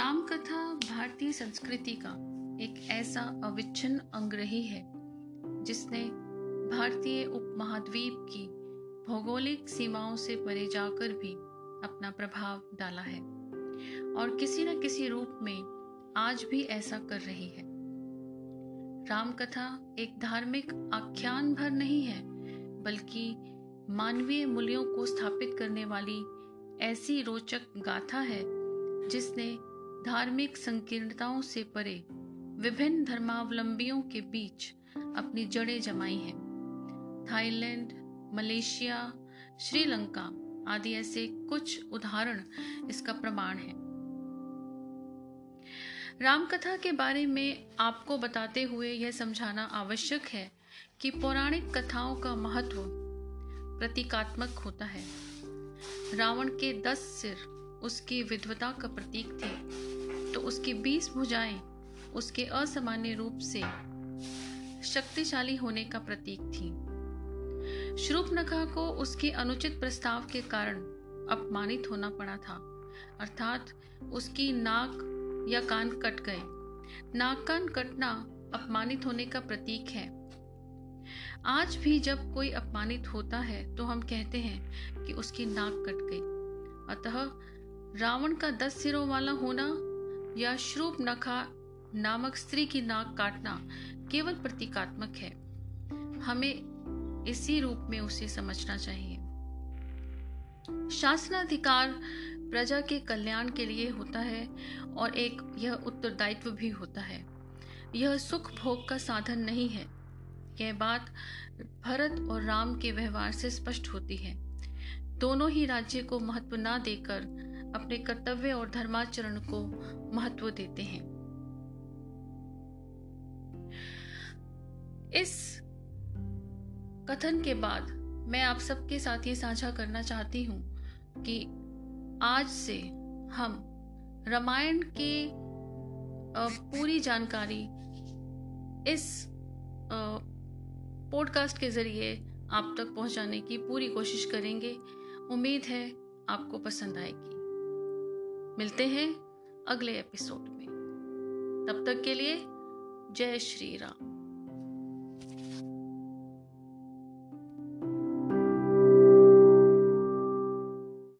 रामकथा भारतीय संस्कृति का एक ऐसा अविच्छिन्न अंग रही है, जिसने भारतीय उपमहाद्वीप की भौगोलिक सीमाओं से परे जाकर भी अपना प्रभाव डाला है और किसी न किसी रूप में आज भी ऐसा कर रही है। रामकथा एक धार्मिक आख्यान भर नहीं है, बल्कि मानवीय मूल्यों को स्थापित करने वाली ऐसी रोचक गाथा है, जिसने धार्मिक संकीर्णताओं से परे विभिन्न धर्मावलंबियों के बीच अपनी जड़ें जमाई हैं। थाईलैंड, मलेशिया, श्रीलंका आदि ऐसे कुछ उदाहरण इसका प्रमाण है। रामकथा के बारे में आपको बताते हुए यह समझाना आवश्यक है कि पौराणिक कथाओं का महत्व प्रतीकात्मक होता है। रावण के दस सिर उसकी विधवता का प्रतीक थे। तो उसकी बीस भुजाएँ उसके असामान्य रूप से शक्तिशाली होने का प्रतीक थी। श्रूपनखा को उसके अनुचित प्रस्ताव के कारण अपमानित होना पड़ा था। अर्थात उसकी नाक या कान कट गए। नाक कान कटना अपमानित होने का प्रतीक है। आज भी जब कोई अपमानित होता है तो हम कहते हैं कि उसकी नाक कट गई। अतः रावण का दस सिरों वाला होना या श्रूप नखा नामक स्त्री की नाक काटना केवल प्रतीकात्मक है। हमें इसी रूप में उसे समझना चाहिए। शासनाधिकार प्रजा के कल्याण के लिए होता है और एक यह उत्तरदायित्व भी होता है। यह सुख भोग का साधन नहीं है। यह बात भरत और राम के व्यवहार से स्पष्ट होती है। दोनों ही राज्य को महत्व ना देकर अपने कर्तव्य और धर्माचरण को महत्व देते हैं। इस कथन के बाद मैं आप सबके साथ ये साझा करना चाहती हूँ कि आज से हम रामायण की पूरी जानकारी इस पॉडकास्ट के ज़रिए आप तक पहुँचाने की पूरी कोशिश करेंगे। उम्मीद है आपको पसंद आएगी। मिलते हैं अगले एपिसोड में। तब तक के लिए जय श्री राम।